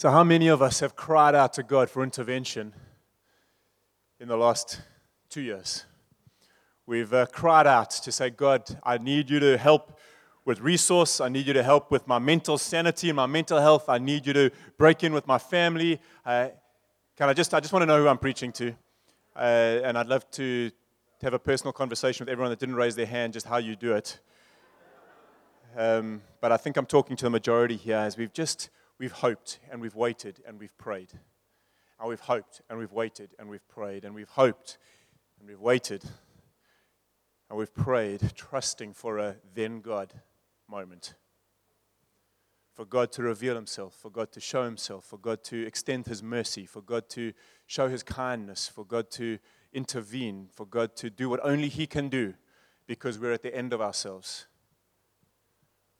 So, how many of us have cried out to God for intervention in the last two years? We've uh, cried out to say, God, I need you to help with resource. I need you to help with my mental sanity and my mental health. I need you to break in with my family. Uh, can I just, I just want to know who I'm preaching to. Uh, and I'd love to have a personal conversation with everyone that didn't raise their hand, just how you do it. Um, but I think I'm talking to the majority here as we've just we've hoped and we've waited and we've prayed. And we've hoped and we've waited and we've prayed and we've hoped and we've waited and we've prayed, trusting for a then God moment. For God to reveal Himself, for God to show Himself, for God to extend His mercy, for God to show His kindness, for God to intervene, for God to do what only He can do because we're at the end of ourselves.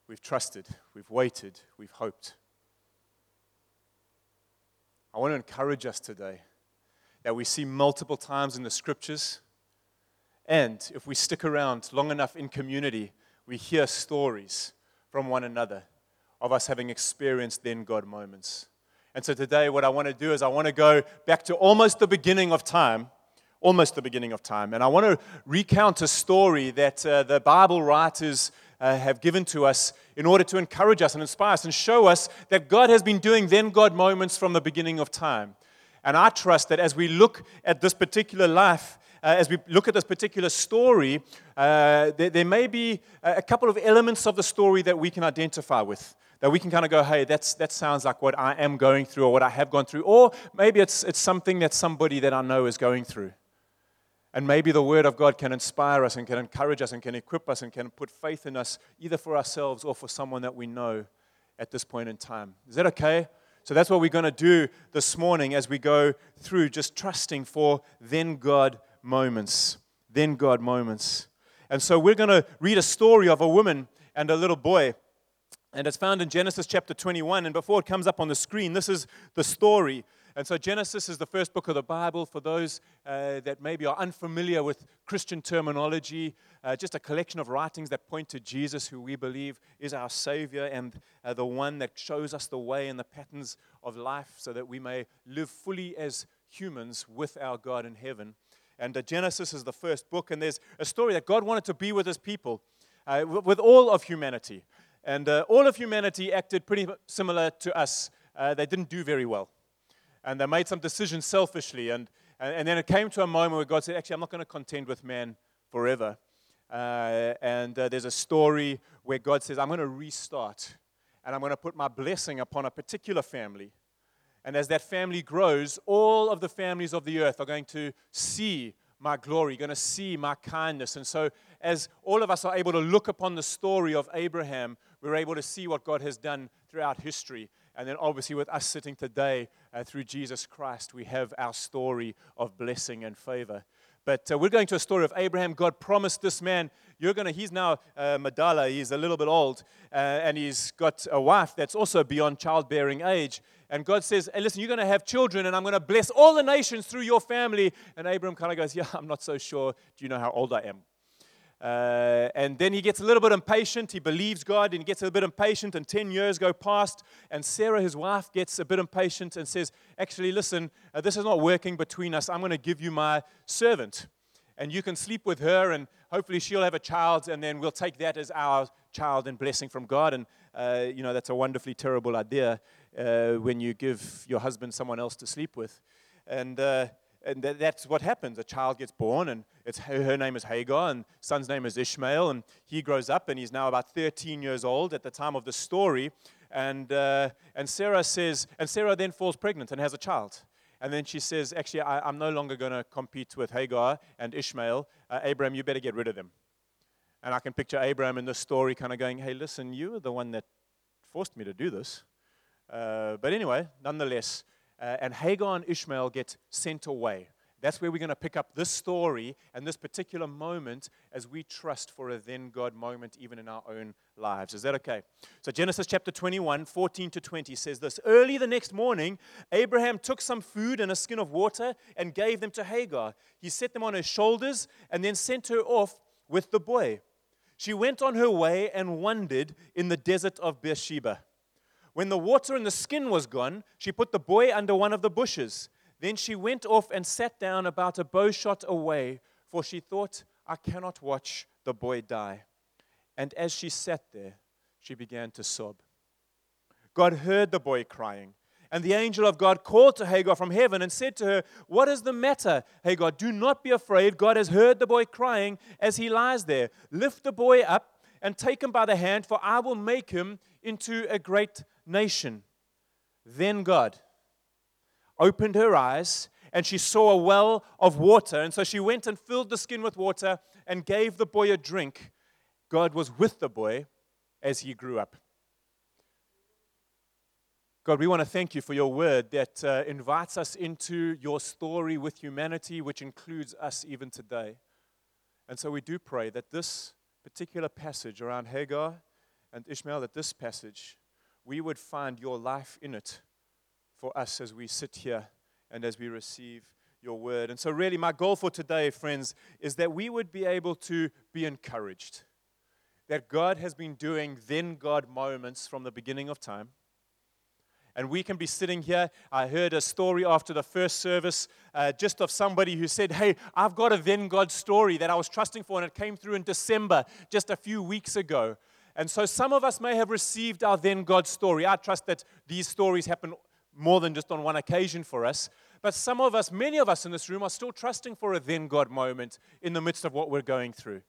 We've trusted, we've waited, we've hoped. I want to encourage us today that we see multiple times in the scriptures. And if we stick around long enough in community, we hear stories from one another of us having experienced then God moments. And so today, what I want to do is I want to go back to almost the beginning of time, almost the beginning of time. And I want to recount a story that uh, the Bible writers uh, have given to us in order to encourage us and inspire us and show us that God has been doing then God moments from the beginning of time. And I trust that as we look at this particular life, uh, as we look at this particular story, uh, there, there, may be a couple of elements of the story that we can identify with. That we can kind of go, hey, that's, that sounds like what I am going through or what I have gone through. Or maybe it's, it's something that somebody that I know is going through. And maybe the Word of God can inspire us and can encourage us and can equip us and can put faith in us, either for ourselves or for someone that we know at this point in time. Is that okay? So that's what we're going to do this morning as we go through just trusting for then God moments. Then God moments. And so we're going to read a story of a woman and a little boy. And it's found in Genesis chapter 21. And before it comes up on the screen, this is the story. And so Genesis is the first book of the Bible for those uh, that maybe are unfamiliar with Christian terminology, uh, just a collection of writings that point to Jesus, who we believe is our Savior and uh, the one that shows us the way and the patterns of life so that we may live fully as humans with our God in heaven. And uh, Genesis is the first book, and there's a story that God wanted to be with his people, uh, with all of humanity. And uh, all of humanity acted pretty similar to us. they didn't do very well and they made some decisions selfishly. And, and, and, then it came to a moment where God said, Actually, I'm not going to contend with man forever. Uh, and uh, there's a story where God says, I'm going to restart and I'm going to put my blessing upon a particular family. And as that family grows, all of the families of the earth are going to see my glory, going to see my kindness. And so, as all of us are able to look upon the story of Abraham, we're able to see what God has done throughout history. And then, obviously, with us sitting today uh, through Jesus Christ, we have our story of blessing and favor. But uh, we're going to a story of Abraham. God promised this man, you're going to, he's now uh, Madala, he's a little bit old, uh, and he's got a wife that's also beyond childbearing age. And God says, hey, listen, you're going to have children, and I'm going to bless all the nations through your family. And Abraham kind of goes, yeah, I'm not so sure. Do you know how old I am? Uh, and then he gets a little bit impatient. He believes God and he gets a bit impatient, and 10 years go past. And Sarah, his wife, gets a bit impatient and says, Actually, listen, uh, this is not working between us. I'm going to give you my servant. And you can sleep with her, and hopefully she'll have a child, and then we'll take that as our child and blessing from God. And, uh, you know, that's a wonderfully terrible idea uh, when you give your husband someone else to sleep with. And uh, and that, that's what happens. A child gets born, and it's, her name is Hagar, and son's name is Ishmael, and he grows up, and he's now about 13 years old at the time of the story. And, uh, and Sarah says, and Sarah then falls pregnant and has a child. And then she says, Actually, I, am no longer going to compete with Hagar and Ishmael. Uh, Abraham, you better get rid of them. And I can picture Abraham in this story kind of going, Hey, listen, you are the one that forced me to do this. Uh, but anyway, nonetheless, uh, and Hagar and Ishmael get sent away. That's where we're going to pick up this story and this particular moment as we trust for a then God moment, even in our own lives. Is that okay? So, Genesis chapter 21, 14 to 20 says this Early the next morning, Abraham took some food and a skin of water and gave them to Hagar. He set them on her shoulders and then sent her off with the boy. She went on her way and wandered in the desert of Beersheba. When the water in the skin was gone, she put the boy under one of the bushes. Then she went off and sat down about a bow shot away, for she thought, I cannot watch the boy die. And as she sat there, she began to sob. God heard the boy crying. And the angel of God called to Hagar from heaven and said to her, What is the matter, Hagar? Do not be afraid. God has heard the boy crying as he lies there. Lift the boy up and take him by the hand, for I will make him into a great nation. Then God opened her eyes, and she saw a well of water. And so she went and filled the skin with water and gave the boy a drink. God was with the boy as he grew up. God, we want to thank you for your word that uh, invites us into your story with humanity, which includes us even today. And so we do pray that this particular passage around Hagar and Ishmael, that this passage, we would find your life in it for us as we sit here and as we receive your word. And so, really, my goal for today, friends, is that we would be able to be encouraged that God has been doing then God moments from the beginning of time and we can be sitting here. I heard a story after the first service uh, just of somebody who said, Hey, I've got a then God story that I was trusting for, and it came through in December just a few weeks ago. And so some of us may have received our then God story. I trust that these stories happen more than just on one occasion for us. But some of us, many of us in this room, are still trusting for a then God moment in the midst of what we're going through.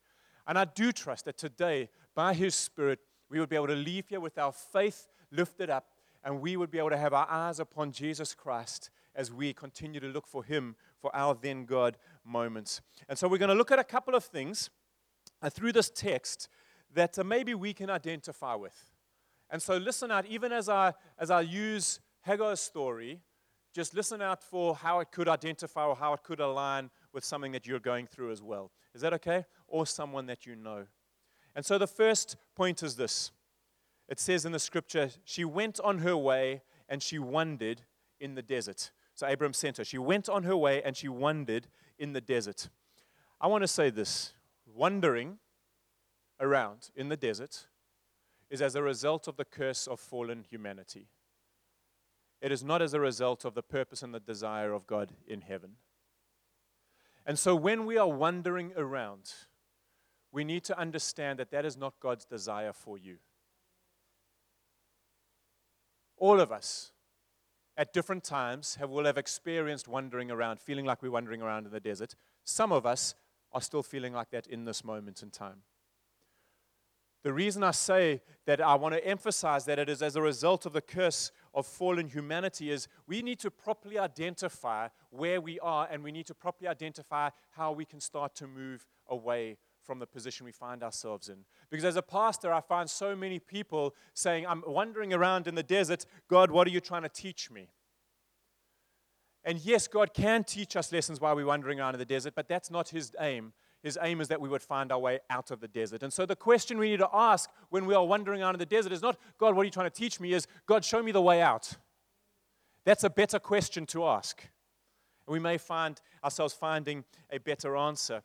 And I do trust that today, by His Spirit, we would be able to leave here with our faith lifted up and we would be able to have our eyes upon Jesus Christ as we continue to look for Him for our then God moments. And so we're going to look at a couple of things uh, through this text that uh, maybe we can identify with. And so listen out, even as I, as I use Hagar's story, just listen out for how it could identify or how it could align with something that you're going through as well. Is that okay? Or someone that you know. And so the first point is this it says in the scripture, she went on her way and she wandered in the desert. So Abram sent her. She went on her way and she wandered in the desert. I want to say this wandering around in the desert is as a result of the curse of fallen humanity. It is not as a result of the purpose and the desire of God in heaven. And so when we are wandering around, we need to understand that that is not God's desire for you. All of us, at different times, have, will have experienced wandering around, feeling like we're wandering around in the desert. Some of us are still feeling like that in this moment in time. The reason I say that I want to emphasize that it is as a result of the curse of fallen humanity is we need to properly identify where we are and we need to properly identify how we can start to move away from the position we find ourselves in. Because as a pastor, I find so many people saying, I'm wandering around in the desert. God, what are you trying to teach me? And yes, God can teach us lessons while we're wandering around in the desert, but that's not His aim. His aim is that we would find our way out of the desert. And so the question we need to ask when we are wandering around in the desert is not, God, what are you trying to teach me? Is, God, show me the way out. That's a better question to ask. And we may find ourselves finding a better answer.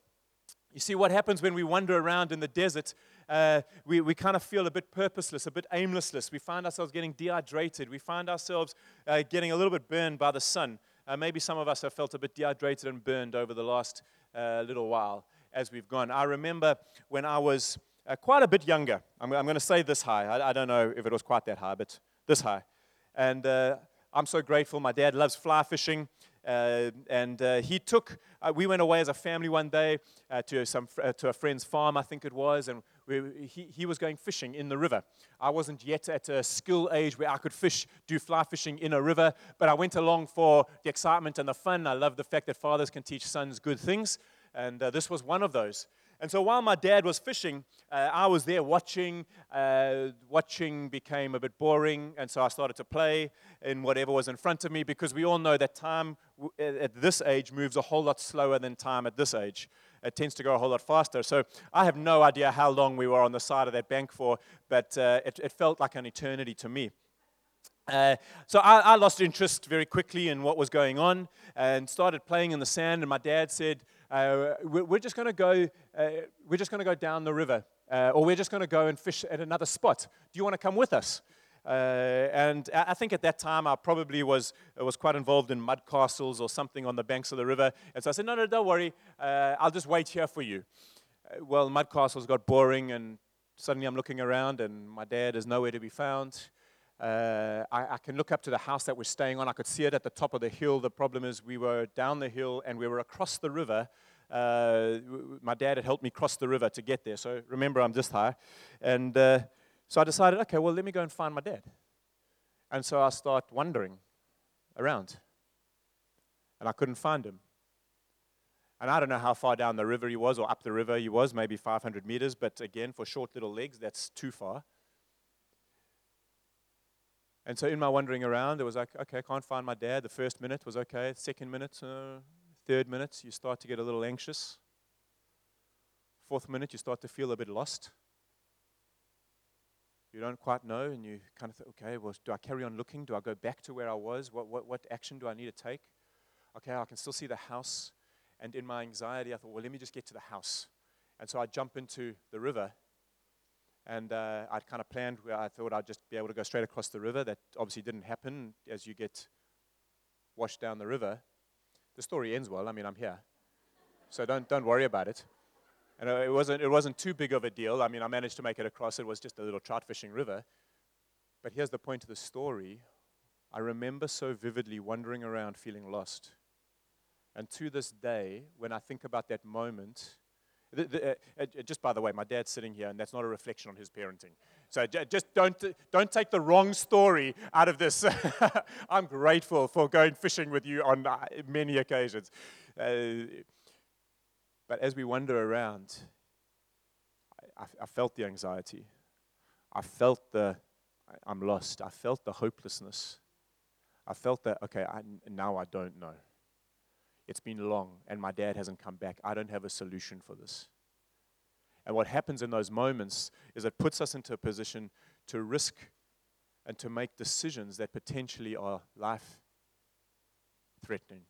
You see, what happens when we wander around in the desert, uh, we, we kind of feel a bit purposeless, a bit aimlessless. We find ourselves getting dehydrated. We find ourselves uh, getting a little bit burned by the sun. Uh, maybe some of us have felt a bit dehydrated and burned over the last uh, little while as we've gone. I remember when I was uh, quite a bit younger. I'm, I'm going to say this high. I, I, don't know if it was quite that high, but this high. And uh, I'm so grateful. My dad loves fly fishing. Uh, and uh, he took, uh, we went away as a family one day uh, to, some, to a friend's farm, I think it was, and we, he, he was going fishing in the river. I wasn't yet at a skill age where I could fish, do fly fishing in a river, but I went along for the excitement and the fun. I love the fact that fathers can teach sons good things, and uh, this was one of those. And so while my dad was fishing, uh, I was there watching. Uh, watching became a bit boring, and so I started to play in whatever was in front of me because we all know that time at this age moves a whole lot slower than time at this age. It tends to go a whole lot faster. So I have no idea how long we were on the side of that bank for, but uh, it, it felt like an eternity to me. Uh, so I, I, lost interest very quickly in what was going on and started playing in the sand. And my dad said, uh, we're, just going to go. Uh, we're just going to go down the river, uh, or we're just going to go and fish at another spot. Do you want to come with us? Uh, and I think at that time I probably was, was quite involved in mud castles or something on the banks of the river. And so I said, No, no, don't worry. Uh, I'll just wait here for you. Uh, well, mud castles got boring, and suddenly I'm looking around, and my dad is nowhere to be found. Uh, I, I, can look up to the house that we're staying on. I could see it at the top of the hill. The problem is, we were down the hill and we were across the river. Uh, my dad had helped me cross the river to get there. So remember, I'm this high. And uh, so I decided, okay, well, let me go and find my dad. And so I start wandering around. And I couldn't find him. And I don't know how far down the river he was or up the river he was, maybe 500 meters, but again, for short little legs, that's too far. And so in my wandering around, it was like, okay, I can't find my dad. The first minute was okay. Second minute, uh, third minute, you start to get a little anxious. Fourth minute, you start to feel a bit lost. You don't quite know, and you kind of think, okay, well, do I carry on looking? Do I go back to where I was? What, what, what action do I need to take? Okay, I can still see the house. And in my anxiety, I thought, well, let me just get to the house. And so I jump into the river and uh, I'd kind of planned where I thought I'd just be able to go straight across the river. That obviously didn't happen as you get washed down the river. The story ends well. I mean, I'm here. So don't, don't worry about it. And uh, it wasn't, it wasn't too big of a deal. I mean, I managed to make it across. It was just a little trout fishing river. But here's the point of the story I remember so vividly wandering around feeling lost. And to this day, when I think about that moment, the, the, uh, uh, just by the way, my dad's sitting here, and that's not a reflection on his parenting. So j- just don't, don't take the wrong story out of this. I'm grateful for going fishing with you on uh, many occasions. Uh, but as we wander around, I, I, felt the anxiety. I felt the, I'm lost. I felt the hopelessness. I felt that, okay, I, now I don't know. It's been long, and my dad hasn't come back. I don't have a solution for this. And what happens in those moments is it puts us into a position to risk and to make decisions that potentially are life threatening.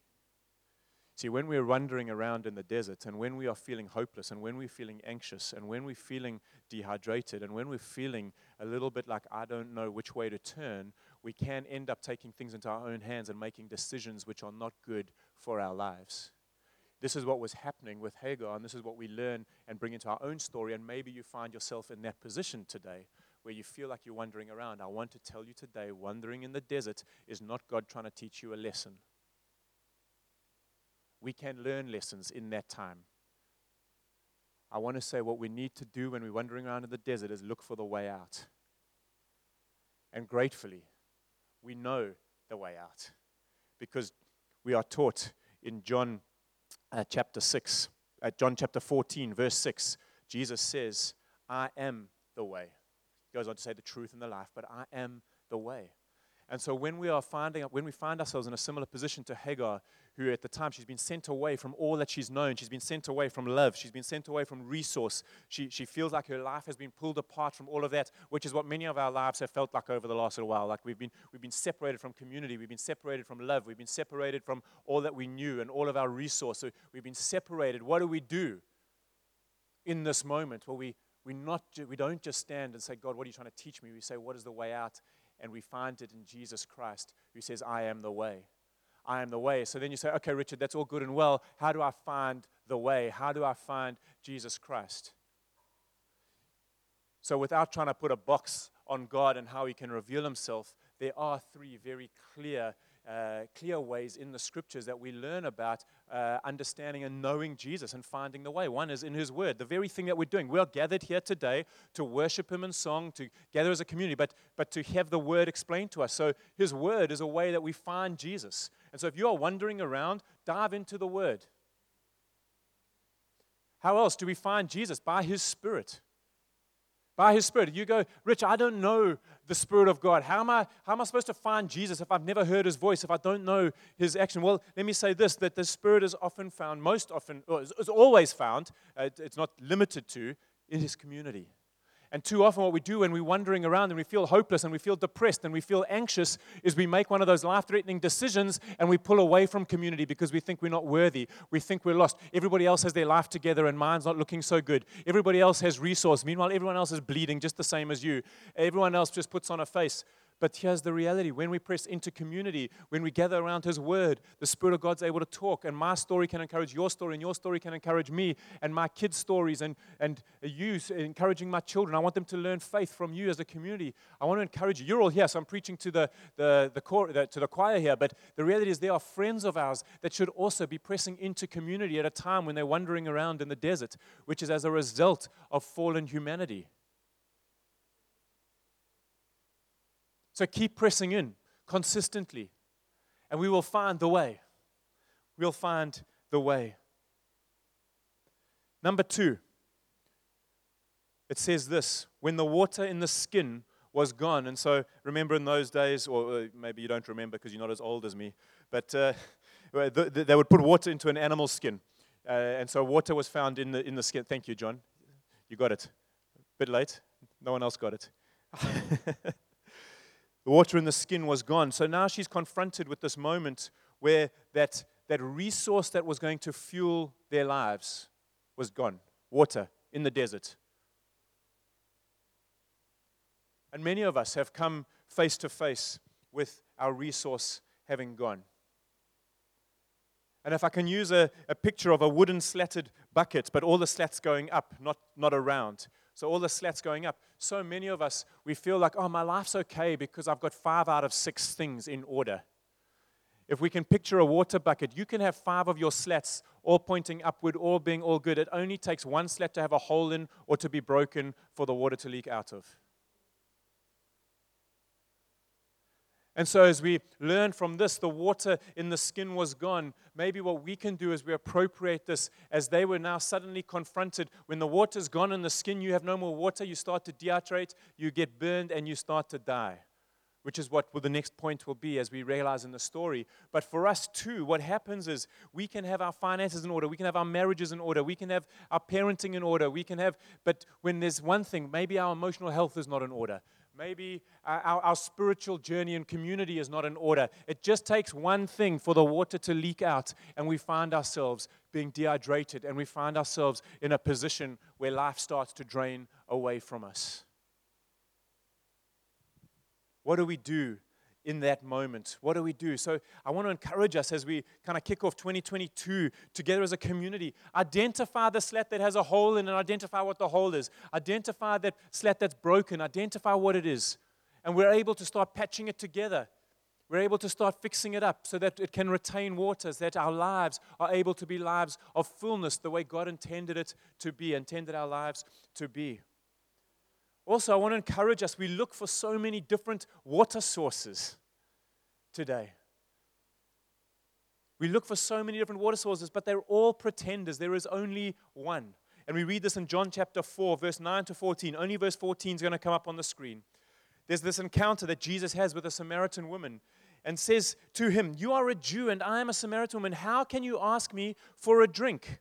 See, when we're wandering around in the desert and when we are feeling hopeless and when we're feeling anxious and when we're feeling dehydrated and when we're feeling a little bit like I don't know which way to turn, we can end up taking things into our own hands and making decisions which are not good for our lives. This is what was happening with Hagar, and this is what we learn and bring into our own story. And maybe you find yourself in that position today where you feel like you're wandering around. I want to tell you today wandering in the desert is not God trying to teach you a lesson we can learn lessons in that time. I want to say what we need to do when we're wandering around in the desert is look for the way out. And gratefully, we know the way out because we are taught in John uh, chapter 6, uh, John chapter 14, verse 6, Jesus says, I am the way. He goes on to say the truth and the life, but I am the way. And so when we are finding when we find ourselves in a similar position to Hagar, who at the time she's been sent away from all that she's known, she's been sent away from love, she's been sent away from resource. She, she feels like her life has been pulled apart from all of that, which is what many of our lives have felt like over the last little while. Like we've been we've been separated from community, we've been separated from love, we've been separated from all that we knew and all of our resources. We've been separated. What do we do in this moment? Well, we we not we don't just stand and say, God, what are you trying to teach me? We say, what is the way out? And we find it in Jesus Christ, who says, I am the way. I am the way. So then you say, okay, Richard, that's all good and well. How do I find the way? How do I find Jesus Christ? So, without trying to put a box on God and how He can reveal Himself, there are three very clear uh, clear ways in the scriptures that we learn about uh, understanding and knowing Jesus and finding the way. One is in His Word, the very thing that we're doing. We are gathered here today to worship Him in song, to gather as a community, but, but to have the Word explained to us. So His Word is a way that we find Jesus. And so if you are wandering around, dive into the Word. How else do we find Jesus? By His Spirit by his spirit you go rich i don't know the Spirit of God? How am, I, how am I supposed to find Jesus if I've never heard his voice, if I don't know his action? Well, let me say this that the Spirit is often found, most often, is always found, uh, it's not limited to, in his community. And too often, what we do when we're wandering around and we feel hopeless and we feel depressed and we feel anxious is we make one of those life threatening decisions and we pull away from community because we think we're not worthy. We think we're lost. Everybody else has their life together and mine's not looking so good. Everybody else has resource. Meanwhile, everyone else is bleeding just the same as you. Everyone else just puts on a face. But here's the reality when we press into community, when we gather around His Word, the Spirit of God's able to talk. And my story can encourage your story, and your story can encourage me, and my kids' stories, and, and you encouraging my children. I want them to learn faith from you as a community. I want to encourage you. You're all here, so I'm preaching to the, the, the, the, to the choir here. But the reality is, there are friends of ours that should also be pressing into community at a time when they're wandering around in the desert, which is as a result of fallen humanity. So keep pressing in consistently, and we will find the way. We'll find the way. Number two, it says this when the water in the skin was gone. And so remember in those days, or uh, maybe you don't remember because you're not as old as me, but uh, they would put water into an animal's skin. Uh, and so water was found in the, in the skin. Thank you, John. You got it. A Bit late. No one else got it. The water in the skin was gone. So now she's confronted with this moment where that, that resource that was going to fuel their lives was gone water in the desert. And many of us have come face to face with our resource having gone. And if I can use a, a picture of a wooden slatted bucket, but all the slats going up, not, not around. So all the slats going up. So many of us, we feel like, oh, my life's okay because I've got five out of six things in order. If we can picture a water bucket, you can have five of your slats all pointing upward, all being all good. It only takes one slat to have a hole in or to be broken for the water to leak out of. And so, as we learn from this, the water in the skin was gone. Maybe what we can do is we appropriate this as they were now suddenly confronted. When the water's gone in the skin, you have no more water, you start to dehydrate, you get burned, and you start to die, which is what the next point will be as we realize in the story. But for us too, what happens is we can have our finances in order, we can have our marriages in order, we can have our parenting in order, we can have, but when there's one thing, maybe our emotional health is not in order Maybe uh, our, our, spiritual journey and community is not in order. It just takes one thing for the water to leak out, and we find ourselves being dehydrated, and we find ourselves in a position where life starts to drain away from us. What do we do in that moment? What do we do? So, I want to encourage us as we kind of kick off 2022 together as a community. Identify the slat that has a hole in and identify what the hole is. Identify that slat that's broken. Identify what it is. And we're able to start patching it together. We're able to start fixing it up so that it can retain waters, that our lives are able to be lives of fullness the way God intended it to be, intended our lives to be. Also, I want to encourage us. We look for so many different water sources today. We look for so many different water sources, but they're all pretenders. There is only one. And we read this in John chapter 4, verse 9 to 14. Only verse 14 is going to come up on the screen. There's this encounter that Jesus has with a Samaritan woman and says to him, You are a Jew and I am a Samaritan woman. How can you ask me for a drink?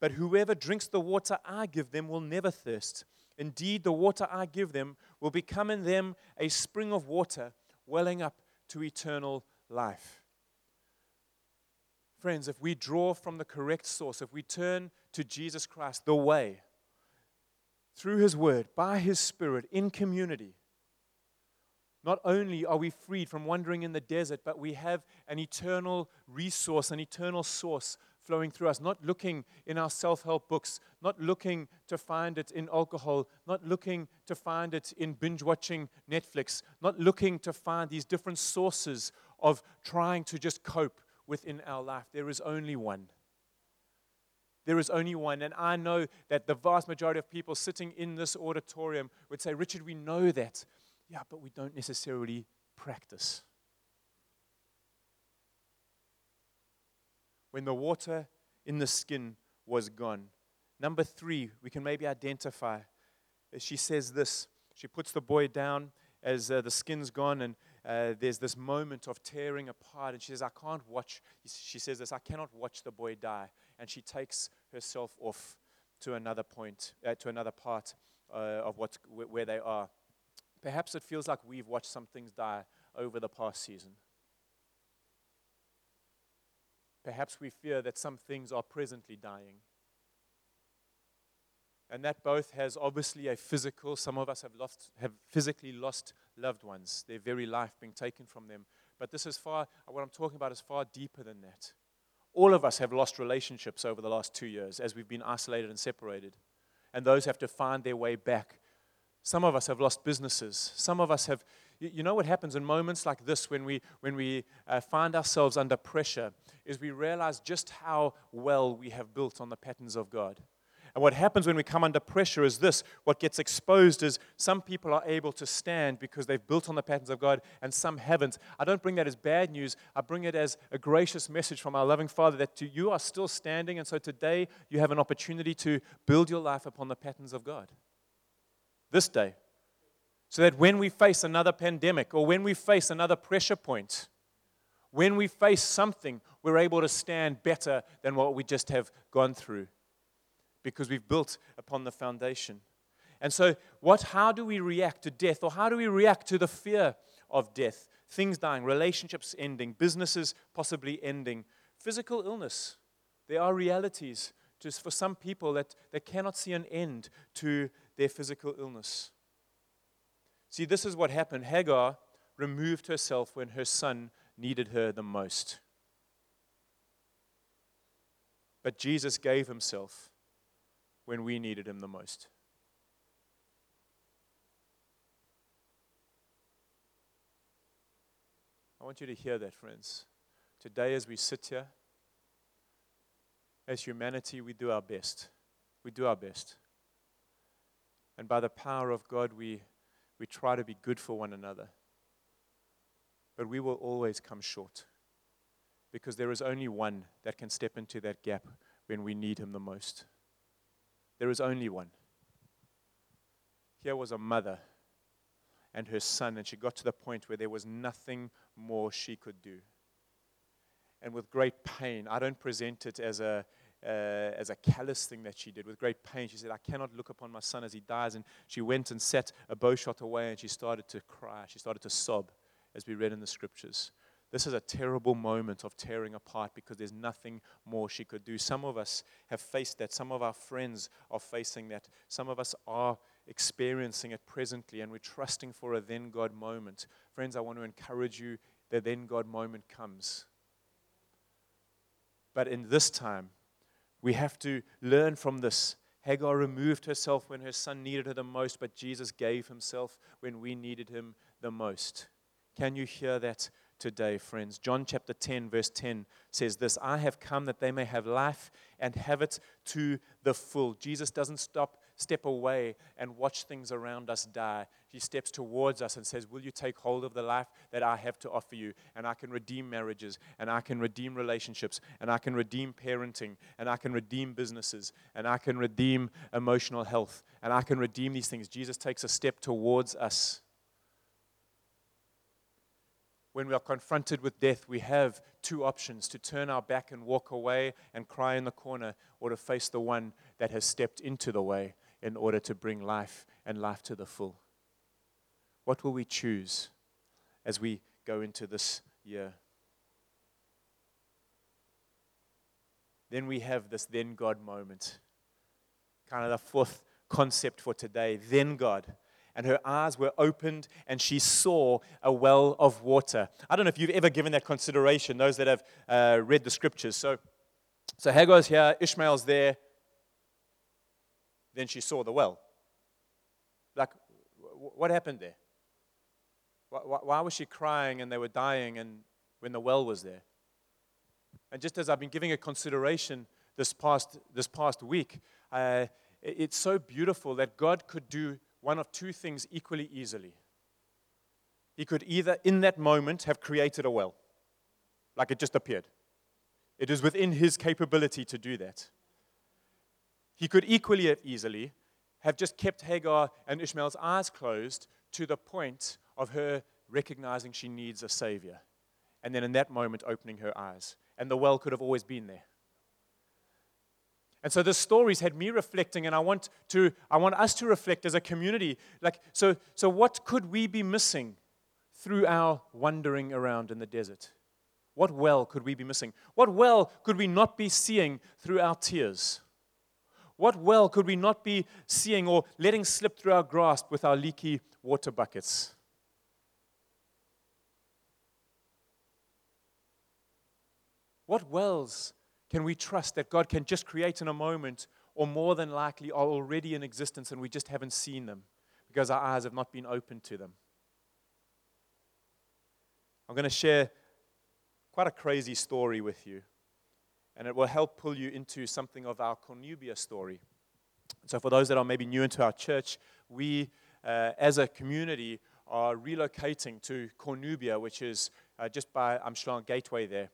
But whoever drinks the water I give them will never thirst. Indeed, the water I give them will become in them a spring of water welling up to eternal life. Friends, if we draw from the correct source, if we turn to Jesus Christ, the way, through His Word, by His Spirit, in community, not only are we freed from wandering in the desert, but we have an eternal resource, an eternal source flowing through us, not looking in our self help books, not looking to find it in alcohol, not looking to find it in binge watching Netflix, not looking to find these different sources of trying to just cope within our life. There is only one. There is only one. And I know that the vast majority of people sitting in this auditorium would say, Richard, we know that. Yeah, but we don't necessarily practice. When the water in the skin was gone. Number three, we can maybe identify. She says this. She puts the boy down as uh, the skin's gone, and, uh, there's this moment of tearing apart, and she says, I can't watch, she says this, I cannot watch the boy die. And she takes herself off to another point, uh, to another part uh, of what, where they are. Perhaps it feels like we've watched some things die over the past season. Perhaps we fear that some things are presently dying. And that both has obviously a physical, some of us have, lost, have physically lost loved ones, their very life being taken from them. But this is far, what I'm talking about is far deeper than that. All of us have lost relationships over the last two years as we've been isolated and separated. And those have to find their way back. Some of us have lost businesses. Some of us have, you know what happens in moments like this when we, when we uh, find ourselves under pressure is we realize just how well we have built on the patterns of God. And what happens when we come under pressure is this what gets exposed is some people are able to stand because they've built on the patterns of God, and some haven't. I don't bring that as bad news. I bring it as a gracious message from our loving Father that you are still standing, and so today you have an opportunity to build your life upon the patterns of God. This day. So that when we face another pandemic or when we face another pressure point, when we face something, we're able to stand better than what we just have gone through because we've built upon the foundation. And so, what, how do we react to death, or how do we react to the fear of death? Things dying, relationships ending, businesses possibly ending, physical illness. There are realities just for some people that they cannot see an end to their physical illness. See, this is what happened. Hagar removed herself when her son needed her the most. But Jesus gave himself when we needed him the most. I want you to hear that, friends. Today, as we sit here, as humanity, we do our best. We do our best. And by the power of God, we, we try to be good for one another. But we will always come short because there is only one that can step into that gap when we need him the most. There is only one. Here was a mother and her son, and she got to the point where there was nothing more she could do. And with great pain, I don't present it as a, uh, as a callous thing that she did. With great pain, she said, I cannot look upon my son as he dies. And she went and sat a bow shot away and she started to cry. She started to sob, as we read in the scriptures. This is a terrible moment of tearing apart because there's nothing more she could do. Some of us have faced that. Some of our friends are facing that. Some of us are experiencing it presently, and we're trusting for a then God moment. Friends, I want to encourage you that then God moment comes. But in this time, we have to learn from this. Hagar removed herself when her son needed her the most, but Jesus gave himself when we needed him the most. Can you hear that today, friends. John chapter 10, verse 10 says this I have come that they may have life and have it to the full. Jesus doesn't stop, step away and watch things around us die. He steps towards us and says, Will you take hold of the life that I have to offer you? And I can redeem marriages, and I can redeem relationships, and I can redeem parenting, and I can redeem businesses, and I can redeem emotional health, and I can redeem these things. Jesus takes a step towards us when we are confronted with death, we have two options to turn our back and walk away and cry in the corner, or to face the one that has stepped into the way in order to bring life and life to the full. What will we choose as we go into this year? Then we have this then God moment. Kind of the fourth concept for today. Then God and her eyes were opened and she saw a well of water. I don't know if you've ever given that consideration, those that have uh, read the scriptures. So, so Hagar's here, Ishmael's there. Then she saw the well. Like, what happened there? Why, why was she crying and they were dying and when the well was there? And just as I've been giving a consideration this past, this past week, uh, it's so beautiful that God could do one of two things equally easily. He could either, in that moment, have created a well, like it just appeared. It is within his capability to do that. He could equally easily have just kept Hagar and Ishmael's eyes closed to the point of her recognizing she needs a savior, and then in that moment opening her eyes. And the well could have always been there. And so this story's had me reflecting, and I want to, I want us to reflect as a community. Like, so, so what could we be missing through our wandering around in the desert? What well could we be missing? What well could we not be seeing through our tears? What well could we not be seeing or letting slip through our grasp with our leaky water buckets? What wells can we trust that God can just create in a moment, or more than likely are already in existence and we just haven't seen them because our eyes have not been opened to them? I'm going to share quite a crazy story with you, and it will help pull you into something of our Cornubia story. So, for those that are maybe new into our church, we uh, as a community are relocating to Cornubia, which is uh, just by Umhlanga Gateway there.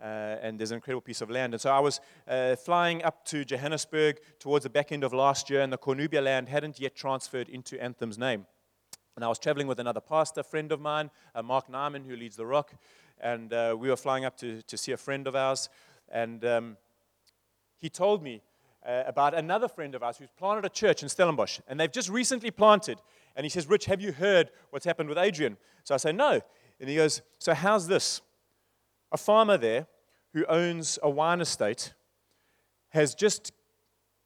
Uh, and there's an incredible piece of land. And so I was uh, flying up to Johannesburg towards the back end of last year, and the Cornubia land hadn't yet transferred into Anthem's name. And I was traveling with another pastor friend of mine, uh, Mark Nyman, who leads The Rock, and uh, we were flying up to, to see a friend of ours. And um, he told me uh, about another friend of ours who's planted a church in Stellenbosch, and they've just recently planted. And he says, Rich, have you heard what's happened with Adrian? So I say, No. And he goes, So how's this? A farmer there who owns a wine estate has just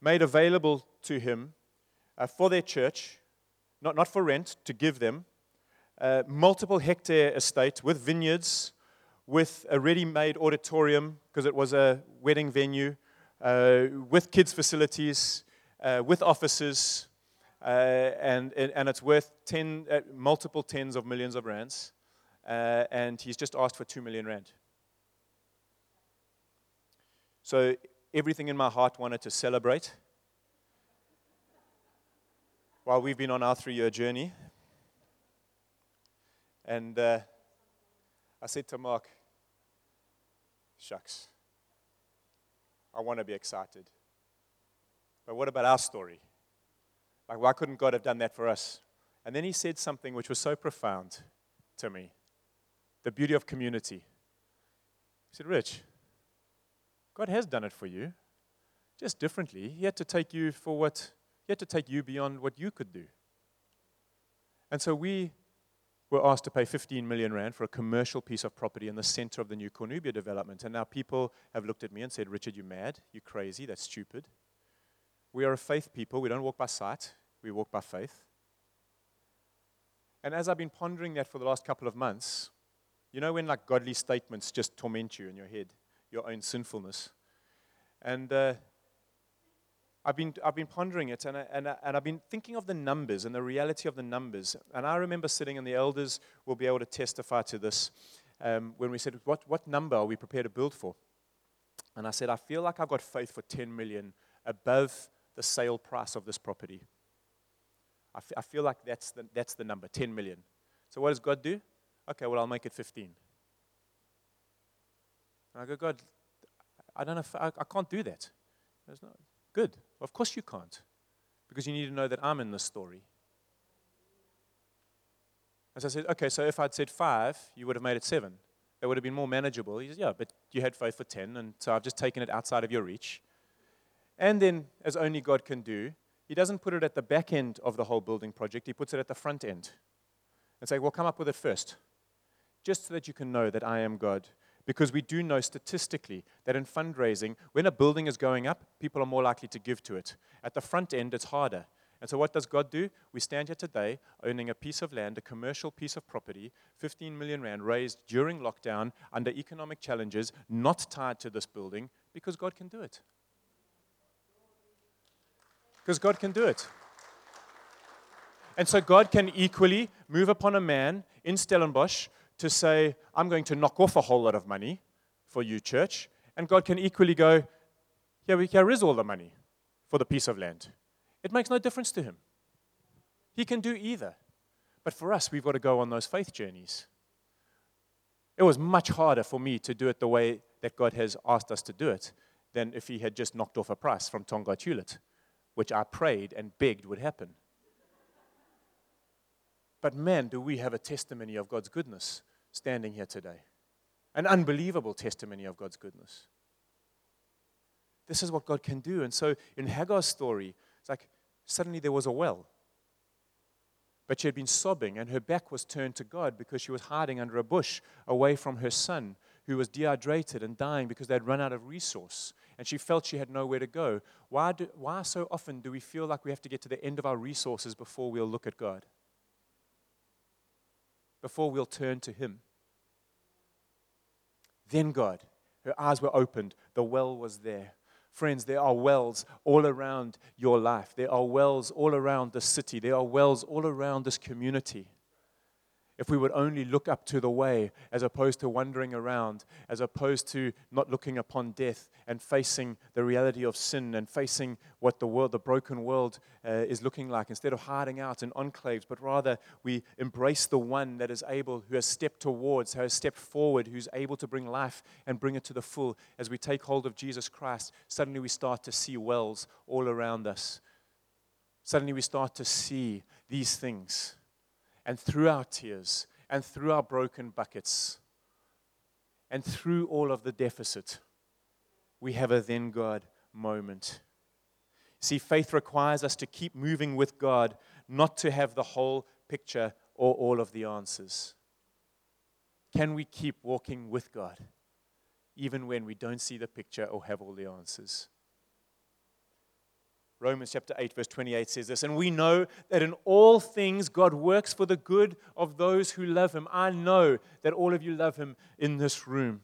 made available to him uh, for their church, not, not for rent, to give them, uh, multiple hectare estate with vineyards, with a ready made auditorium, because it was a wedding venue, uh, with kids' facilities, uh, with offices, uh, and, and, it's worth 10, uh, multiple tens of millions of rands. and he's just asked for 2 million rand. So everything in my heart wanted to celebrate while we've been on our three year journey. And uh, I said to Mark, shucks, I want to be excited. But what about our story? Like, why couldn't God have done that for us? And then he said something which was so profound to me the beauty of community. He said, Rich, God has done it for you, just differently. He had to take you for what, he had to take you beyond what you could do. And so we were asked to pay 15 million rand for a commercial piece of property in the center of the new Cornubia development. And now people have looked at me and said, Richard, you're mad? you're crazy? That's stupid. We are a faith people. We don't walk by sight, we walk by faith. And as I've been pondering that for the last couple of months, you know when like godly statements just torment you in your head? Your own sinfulness. And uh, I've, been, I've been pondering it, and, I, and, I, and I've been thinking of the numbers and the reality of the numbers. And I remember sitting, and the elders will be able to testify to this um, when we said, what, what number are we prepared to build for? And I said, I feel like I've got faith for 10 million above the sale price of this property. I, f- I feel like that's the, that's the number, 10 million. So what does God do? Okay, well, I'll make it 15. And I go, God, I don't know if I, I can't do that. There's no, good. Of course you can't. Because you need to know that I'm in this story. As I said, okay, so if I'd said five, you would have made it seven. It would have been more manageable. He says, yeah, but you had faith for 10, and so I've just taken it outside of your reach. And then, as only God can do, He doesn't put it at the back end of the whole building project, He puts it at the front end. And say, well, come up with it first, just so that you can know that I am God because we do know statistically that in fundraising, when a building is going up, people are more likely to give to it. At the front end, it's harder. And so, what does God do? We stand here today owning a piece of land, a commercial piece of property, 15 million rand raised during lockdown under economic challenges, not tied to this building, because God can do it. Because God can do it. And so, God can equally move upon a man in Stellenbosch to say, I'm going to knock off a whole lot of money for you, church. And God can equally go, here, here is all the money for the piece of land. It makes no difference to him. He can do either. But for us, we've got to go on those faith journeys. It was much harder for me to do it the way that God has asked us to do it than if He had just knocked off a price from Tongaat Hulett, which I prayed and begged would happen. But man, do we have a testimony of God's goodness standing here today. An unbelievable testimony of God's goodness. This is what God can do. And so in Hagar's story, it's like suddenly there was a well. But she had been sobbing, and her back was turned to God because she was hiding under a bush away from her son, who was dehydrated and dying because they had run out of resource. And she felt she had nowhere to go. Why, do, why so often do we feel like we have to get to the end of our resources before we'll look at God? Before we'll turn to Him? Then God, her eyes were opened, the well was there. Friends, there are wells all around your life. There are wells all around the city. There are wells all around this community if we would only look up to the way as opposed to wandering around, as opposed to not looking upon death and facing the reality of sin and facing what the world, the broken world, uh, is looking like, instead of hiding out in enclaves, but rather we embrace the one that is able, who has stepped towards, who has stepped forward, who's able to bring life and bring it to the full. As we take hold of Jesus Christ, suddenly we start to see wells all around us. Suddenly we start to see these things and through our tears and through our broken buckets and through all of the deficit, we have a then God moment. See, faith requires us to keep moving with God, not to have the whole picture or all of the answers. Can we keep walking with God even when we don't see the picture or have all the answers? Romans chapter 8, verse 28 says this, and we know that in all things God works for the good of those who love him. I know that all of you love him in this room,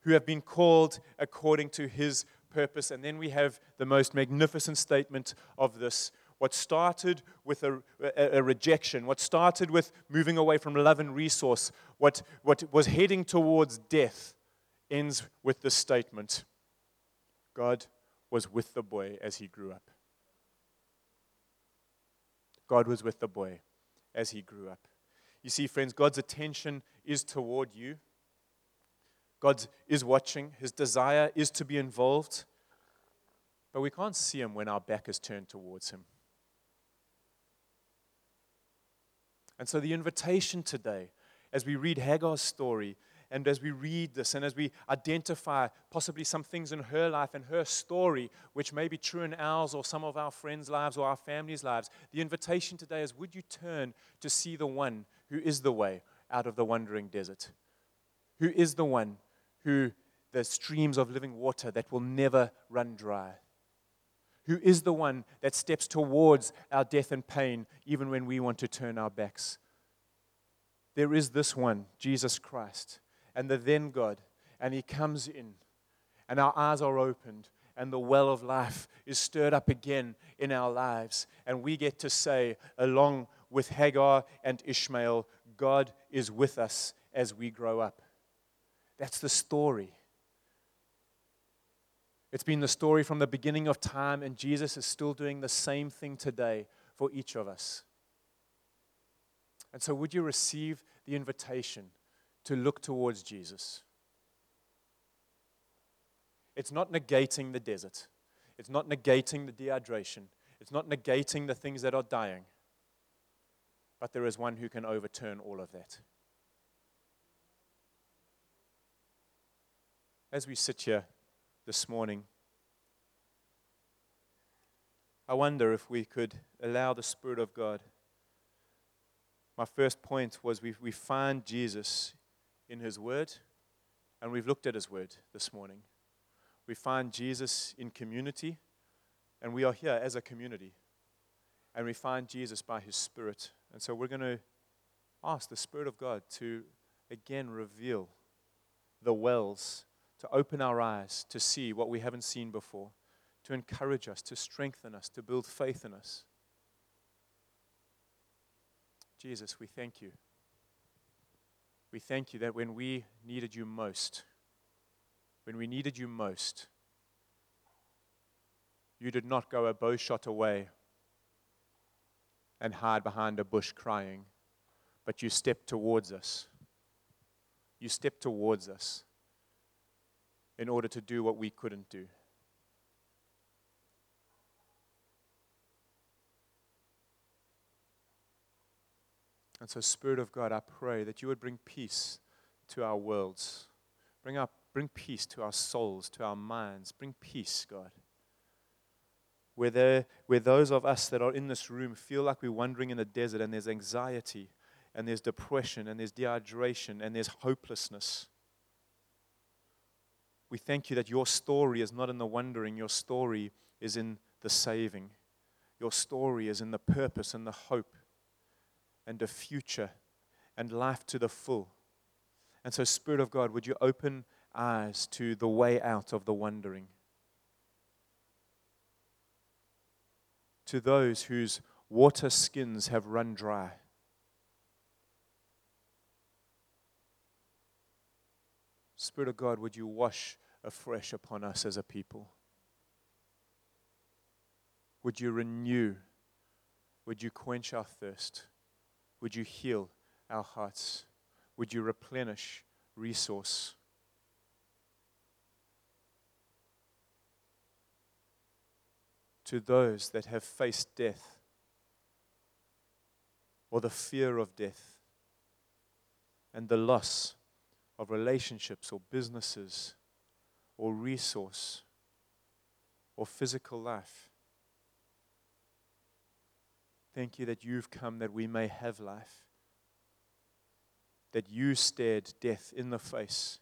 who have been called according to his purpose. And then we have the most magnificent statement of this. What started with a, a, a, rejection, what started with moving away from love and resource, what, what was heading towards death, ends with this statement God was with the boy as he grew up. God was with the boy as he grew up. You see, friends, God's attention is toward you. God is watching. His desire is to be involved. But we can't see him when our back is turned towards him. And so, the invitation today, as we read Hagar's story, and as we read this and as we identify possibly some things in her life and her story, which may be true in ours or some of our friends' lives or our families' lives, the invitation today is would you turn to see the one who is the way out of the wandering desert? Who is the one who the streams of living water that will never run dry? Who is the one that steps towards our death and pain even when we want to turn our backs? There is this one, Jesus Christ and the then God. And He comes in, and our eyes are opened, and the well of life is stirred up again in our lives. And we get to say, along with Hagar and Ishmael, God is with us as we grow up. That's the story. It's been the story from the beginning of time, and Jesus is still doing the same thing today for each of us. And so, would you receive the invitation to look towards Jesus. It's not negating the desert. It's not negating the dehydration. It's not negating the things that are dying. But there is one who can overturn all of that. As we sit here this morning, I wonder if we could allow the Spirit of God. My first point was we, we find Jesus in His Word, and we've looked at His Word this morning. We find Jesus in community, and we are here as a community. And we find Jesus by His Spirit. And so we're going to ask the Spirit of God to again reveal the wells, to open our eyes to see what we haven't seen before, to encourage us, to strengthen us, to build faith in us. Jesus, we thank you. We thank you that when we needed you most, when we needed you most, you did not go a bow shot away and hide behind a bush crying, but you stepped towards us. You stepped towards us in order to do what we couldn't do. And so, Spirit of God, I pray that you would bring peace to our worlds. Bring, up, bring peace to our souls, to our minds. Bring peace, God. Where, there, where those of us that are in this room feel like we're wandering in a desert and there's anxiety and there's depression and there's dehydration and there's hopelessness. We thank you that your story is not in the wandering, your story is in the saving. Your story is in the purpose and the hope and a future and life to the full. And so, Spirit of God, would you open eyes to the way out of the wandering? To those whose water skins have run dry. Spirit of God, would you wash afresh upon us as a people? Would you renew? Would you quench our thirst? Would you heal our hearts? Would you replenish resource? To those that have faced death or the fear of death and the loss of relationships or businesses or resource or physical life. Thank you that you've come that we may have life. That you stared death in the face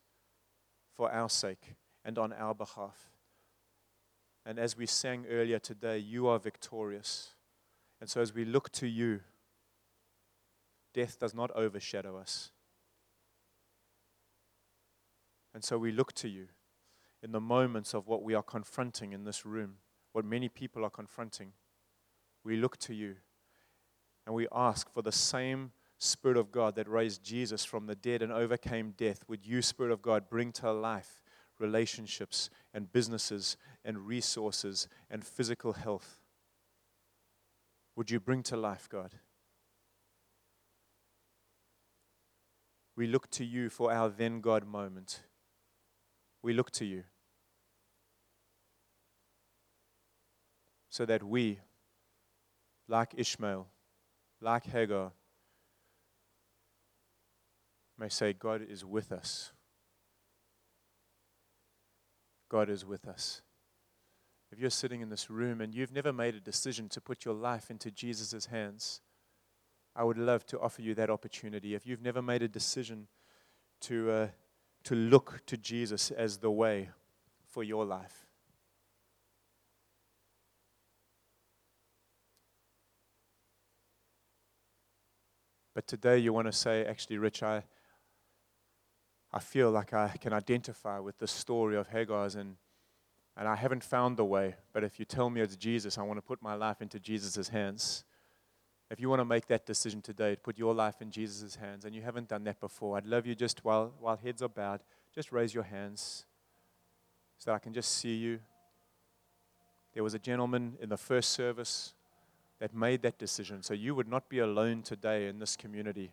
for our sake and on our behalf. And as we sang earlier today, you are victorious. And so as we look to you, death does not overshadow us. And so we look to you in the moments of what we are confronting in this room, what many people are confronting. We look to you and we ask for the same Spirit of God that raised Jesus from the dead and overcame death. Would you, Spirit of God, bring to life relationships and businesses and resources and physical health? Would you bring to life, God? We look to you for our then God moment. We look to you so that we, like Ishmael, like Hagar, may say, God is with us. God is with us. If you're sitting in this room and you've never made a decision to put your life into Jesus' hands, I would love to offer you that opportunity. If you've never made a decision to, uh, to look to Jesus as the way for your life, But today you want to say, actually, Rich, I, I feel like I can identify with the story of Hagar's and, and I haven't found the way. But if you tell me it's Jesus, I want to put my life into Jesus' hands. If you want to make that decision today, to put your life in Jesus' hands, and you haven't done that before, I'd love you just while, while heads are bowed, just raise your hands so that I can just see you. There was a gentleman in the first service that made that decision. So you would not be alone today in this community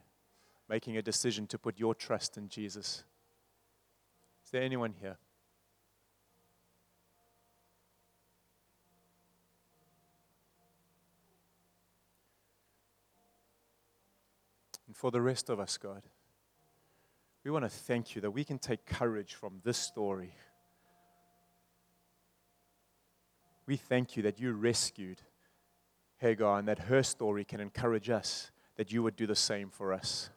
making a decision to put your trust in Jesus. Is there anyone here? And for the rest of us, God, we want to thank you that we can take courage from this story. We thank you that you rescued Hagar and that her story can encourage us that you would do the same for us.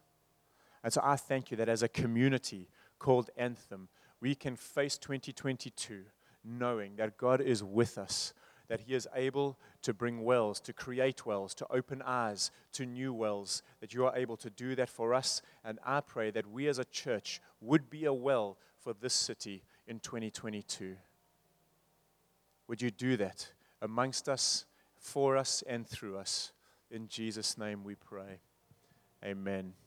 And so I thank you that as a community called Anthem, we can face 2022 knowing that God is with us, that He is able to bring wells, to create wells, to open eyes to new wells, that you are able to do that for us. And I pray that we as a church would be a well for this city in 2022. Would you do that amongst us? For us and through us. In Jesus' name we pray. Amen.